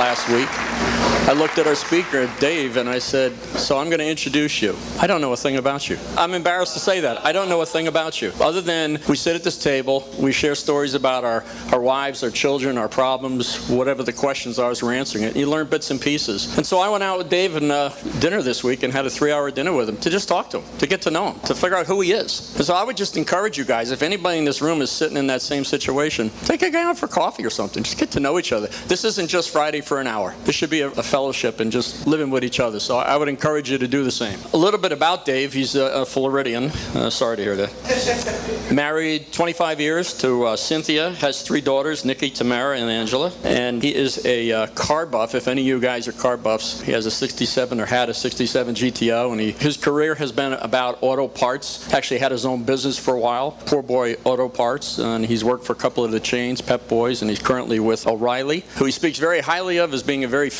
last week. I looked at our speaker, Dave, and I said, So I'm going to introduce you. I don't know a thing about you. I'm embarrassed to say that. I don't know a thing about you. Other than we sit at this table, we share stories about our, our wives, our children, our problems, whatever the questions are as we're answering it. You learn bits and pieces. And so I went out with Dave and uh, dinner this week and had a three hour dinner with him to just talk to him, to get to know him, to figure out who he is. And so I would just encourage you guys, if anybody in this room is sitting in that same situation, take a guy out for coffee or something. Just get to know each other. This isn't just Friday for an hour. This should be a, a fellowship and just living with each other. So I would encourage you to do the same. A little bit about Dave. He's a, Floridian. Uh, sorry to hear that. Married 25 years to uh, Cynthia. Has three daughters, Nikki, Tamara, and Angela. And he is a uh, car buff. If any of you guys are car buffs, he has a 67 or had a 67 GTO, and he, his career has been about auto parts. Actually, had his own business for a while, Poor Boy Auto Parts, and he's worked for a couple of the chains, Pep Boys, and he's currently with O'Reilly, who he speaks very highly of as being a very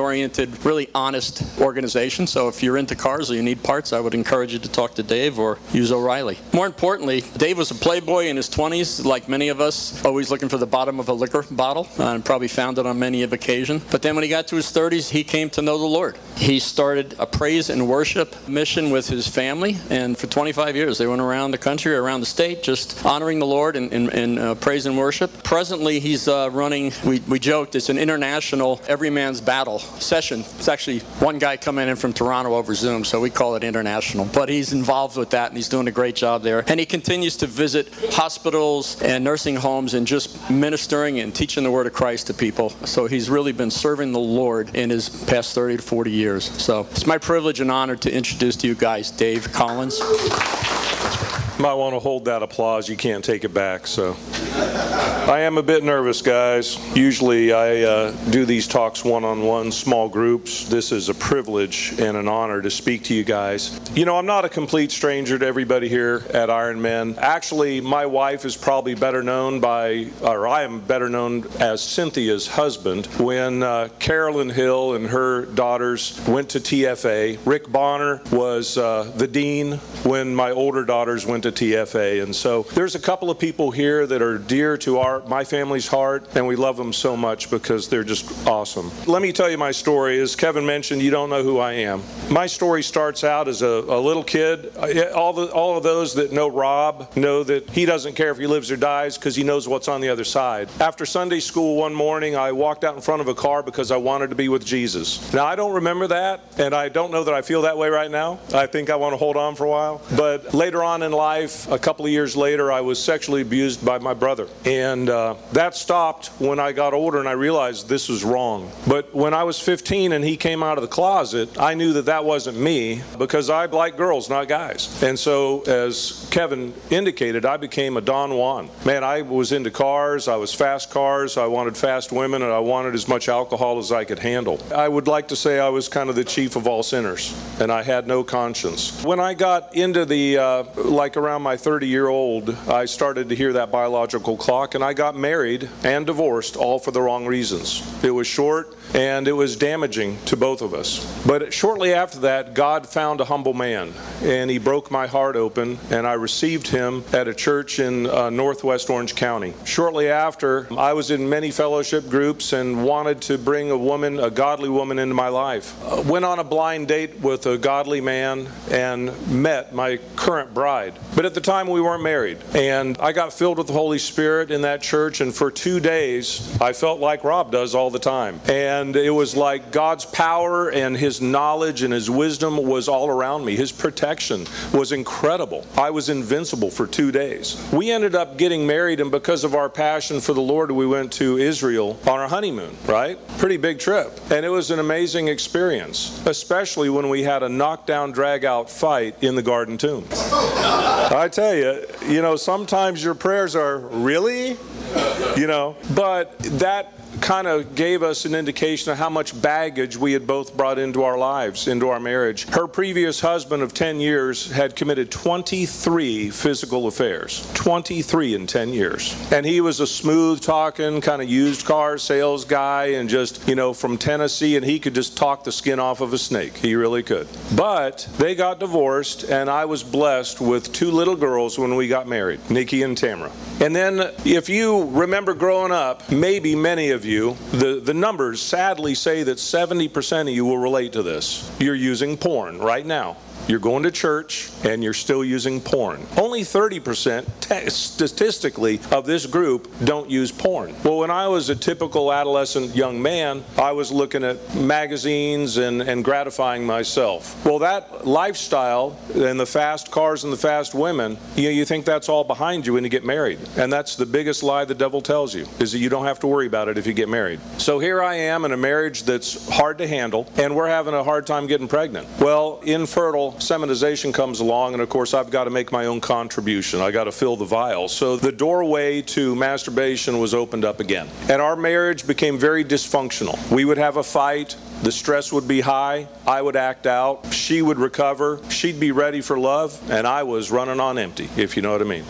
family-oriented, really honest organization. So if you're into cars or you need parts, I would encourage you to talk to Dave or use O'Reilly. More importantly, Dave was a playboy in his 20s, like many of us, always looking for the bottom of a liquor bottle, and probably found it on many of occasion. But then when he got to his 30s, he came to know the Lord. He started a praise and worship mission with his family, and for 25 years they went around the country, around the state, just honoring the Lord in, in, in uh, praise and worship. Presently, he's uh, running, we, we joked, it's an international every man's battle session. It's actually one guy coming in from Toronto over Zoom, so we call it international. But he's involved with that, and he's doing a great job there. And he continues to visit hospitals and nursing homes and just ministering and teaching the word of Christ to people. So he's really been serving the Lord in his past 30 to 40 years. So it's my privilege and honor to introduce to you guys Dave Collins. Might want to hold that applause. You can't take it back. So, I am a bit nervous, guys. Usually, I uh, do these talks one-on-one, small groups. This is a privilege and an honor to speak to you guys. You know, I'm not a complete stranger to everybody here at Iron Men. Actually, my wife is probably better known by, or I am better known as Cynthia's husband. When uh, Carolyn Hill and her daughters went to TFA, Rick Bonner was uh, the dean when my older daughters went to TFA. And so there's a couple of people here that are dear to our my family's heart, and we love them so much because they're just awesome. Let me tell you my story. As Kevin mentioned, you don't know who I am. My story starts out as a, a little kid. All the all of those that know Rob know that he doesn't care if he lives or dies because he knows what's on the other side. After Sunday school one morning, I walked out in front of a car because I wanted to be with Jesus. Now I don't remember that, and I don't know that I feel that way right now. I think I want to hold on for a while. But later on in life, a couple of years later, I was sexually abused by my brother. And uh, that stopped when I got older and I realized this was wrong. But when I was 15 and he came out of the closet, I knew that that wasn't me because I like girls, not guys. And so, as Kevin indicated, I became a Don Juan. Man, I was into cars, I was fast cars, I wanted fast women, and I wanted as much alcohol as I could handle. I would like to say I was kind of the chief of all sinners, and I had no conscience. When I got into the, uh, like around my 30 year old, I started to hear that biological clock, and I got married and divorced all for the wrong reasons. It was short and it was damaging to both of us. But shortly after that, God found a humble man, and he broke my heart open, and I received him at a church in uh, northwest Orange County. Shortly after, I was in many fellowship groups and wanted to bring a woman, a godly woman, into my life. Uh, went on a blind date with a godly man and met my current bride. But at the time, we weren't married. And I got filled with the Holy Spirit in that church, and for two days, I felt like Rob does all the time. And it was like God's power and His knowledge and His wisdom was all around me. His protection was incredible. I was invincible for two days. We ended up getting married, and because of our passion for the Lord, we went to Israel on our honeymoon, right? Pretty big trip. And it was an amazing experience, especially when we had a knockdown, drag out fight in the garden tomb. I tell you, you know, sometimes your prayers are really, you know, but that kind of gave us an indication of how much baggage we had both brought into our lives, into our marriage. Her previous husband of 10 years had committed 23 physical affairs. 23 in 10 years. And he was a smooth talking, kind of used car sales guy, and just, you know, from Tennessee, and he could just talk the skin off of a snake. He really could. But they got divorced, and I was blessed with two little girls when we got married, Nikki and Tamara. And then, if you remember growing up, maybe many of you, the, the numbers sadly say that 70% of you will relate to this. You're using porn right now. You're going to church and you're still using porn. Only 30% te- statistically of this group don't use porn. Well, when I was a typical adolescent young man, I was looking at magazines and, and gratifying myself. Well, that lifestyle and the fast cars and the fast women, you, you think that's all behind you when you get married. And that's the biggest lie the devil tells you, is that you don't have to worry about it if you get married. So here I am in a marriage that's hard to handle, and we're having a hard time getting pregnant. Well, infertile seminization comes along, and of course, I've got to make my own contribution. I got to fill the vial. So the doorway to masturbation was opened up again. And our marriage became very dysfunctional. We would have a fight. The stress would be high. I would act out. She would recover. She'd be ready for love. And I was running on empty, if you know what I mean.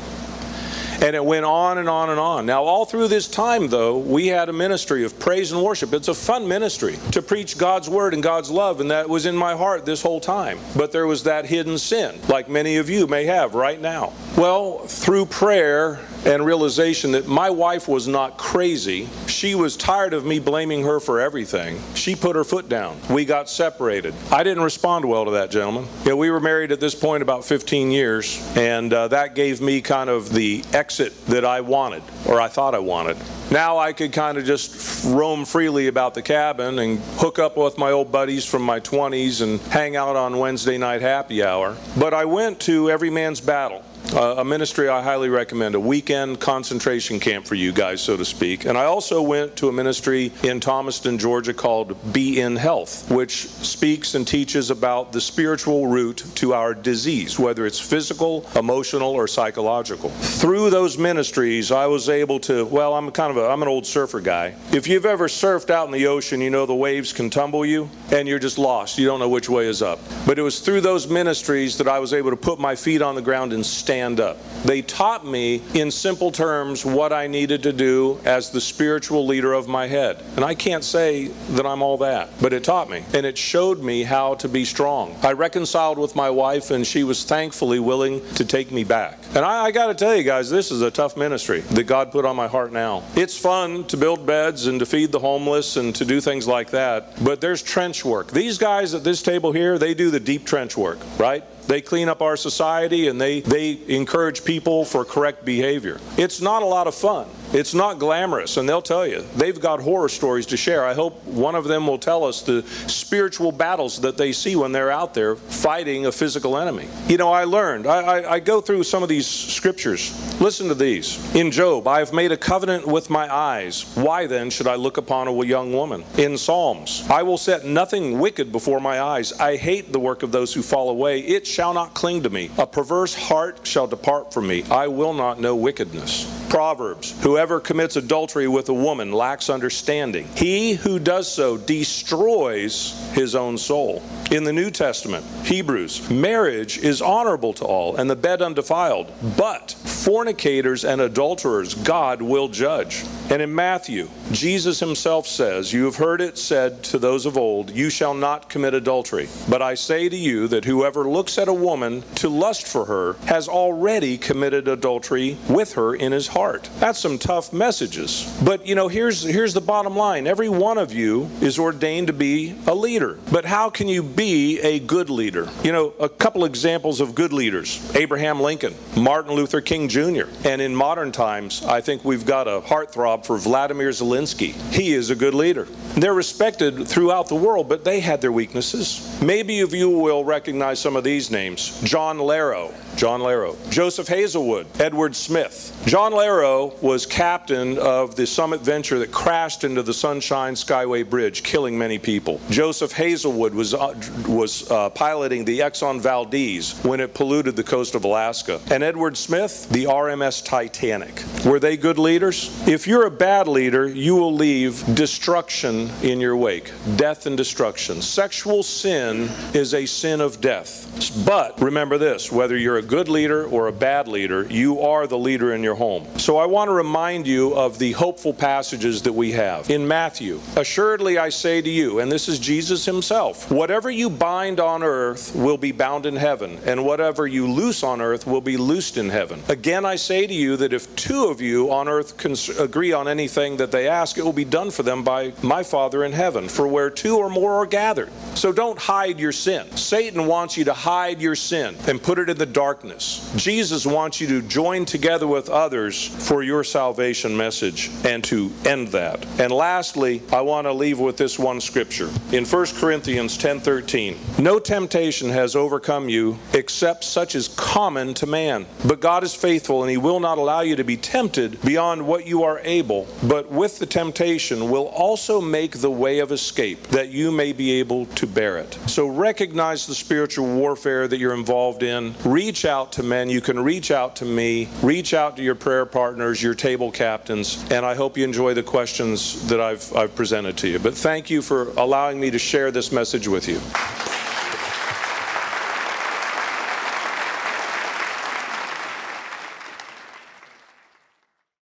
And it went on and on and on. Now, all through this time, though, we had a ministry of praise and worship. It's a fun ministry to preach God's word and God's love, and that was in my heart this whole time. But there was that hidden sin, like many of you may have right now. Well, through prayer and realization that my wife was not crazy, she was tired of me blaming her for everything. She put her foot down. We got separated. I didn't respond well to that, gentlemen. Yeah, we were married at this point about 15 years, and uh, that gave me kind of the exit that I wanted, or I thought I wanted. Now I could kind of just roam freely about the cabin and hook up with my old buddies from my 20s and hang out on Wednesday night happy hour. But I went to Every Man's Battle. A ministry I highly recommend, a weekend concentration camp for you guys, so to speak. And I also went to a ministry in Thomaston, Georgia called Be in Health, which speaks and teaches about the spiritual root to our disease, whether it's physical, emotional, or psychological. Through those ministries, I was able to, well, I'm kind of a, I'm an old surfer guy. If you've ever surfed out in the ocean, you know the waves can tumble you and you're just lost. You don't know which way is up. But it was through those ministries that I was able to put my feet on the ground and stand up. They taught me in simple terms what I needed to do as the spiritual leader of my head. And I can't say that I'm all that, but it taught me and it showed me how to be strong. I reconciled with my wife and she was thankfully willing to take me back. And I, I got to tell you guys, this is a tough ministry that God put on my heart now. It's fun to build beds and to feed the homeless and to do things like that, but there's trench work. These guys at this table here, they do the deep trench work, right? They clean up our society and they, they encourage people for correct behavior. It's not a lot of fun. It's not glamorous, and they'll tell you. They've got horror stories to share. I hope one of them will tell us the spiritual battles that they see when they're out there fighting a physical enemy. You know, I learned, I, I, I go through some of these scriptures. Listen to these. In Job, I have made a covenant with my eyes. Why then should I look upon a young woman? In Psalms, I will set nothing wicked before my eyes. I hate the work of those who fall away. It shall not cling to me. A perverse heart shall depart from me. I will not know wickedness. Proverbs, whoever commits adultery with a woman lacks understanding. He who does so destroys his own soul. In the New Testament, Hebrews, marriage is honorable to all and the bed undefiled, but fornicators and adulterers God will judge. And in Matthew, Jesus himself says, You have heard it said to those of old, You shall not commit adultery. But I say to you that whoever looks at a woman to lust for her has already committed adultery with her in his heart. That's some tough messages. But you know, here's here's the bottom line. Every one of you is ordained to be a leader. But how can you be a good leader? You know, a couple examples of good leaders. Abraham Lincoln, Martin Luther King Jr. And in modern times, I think we've got a heartthrob for Vladimir Zelensky. He is a good leader. They're respected throughout the world, but they had their weaknesses. Maybe of you will recognize some of these names. John Lerro, John Lerro. Joseph Hazelwood, Edward Smith. John Lerro was captain of the Summit Venture that crashed into the Sunshine Skyway Bridge, killing many people. Joseph Hazelwood was, uh, was uh, piloting the Exxon Valdez when it polluted the coast of Alaska. And Edward Smith, the RMS Titanic. Were they good leaders? If you're a bad leader, you will leave destruction in your wake death and destruction. Sexual sin is a sin of death. But remember this whether you're a good leader or a bad leader, you are the leader in your home. So I want to remind you of the hopeful passages that we have. In Matthew, assuredly I say to you, and this is Jesus himself, whatever you bind on earth will be bound in heaven, and whatever you loose on earth will be loosed in heaven. Again, I say to you that if two of you on earth agree on anything that they ask, it will be done for them by my Father in heaven. For where two or more are gathered. So don't hide your sin. Satan wants you to hide your sin and put it in the darkness. Jesus wants you to join together with others for your salvation message and to end that. And lastly, I want to leave with this one scripture. In 1 Corinthians 10:13, no temptation has overcome you except such as common to man. But God is faithful and he will not allow you to be tempted beyond what you are able, but with the temptation will also make the way of escape that you may be able to bear it. So recognize the spiritual warfare that you're involved in. Reach out to men. You can reach out to me. Reach out to your prayer partners, your table captains, and I hope you enjoy the questions that I've, I've presented to you. But thank you for allowing me to share this message with you.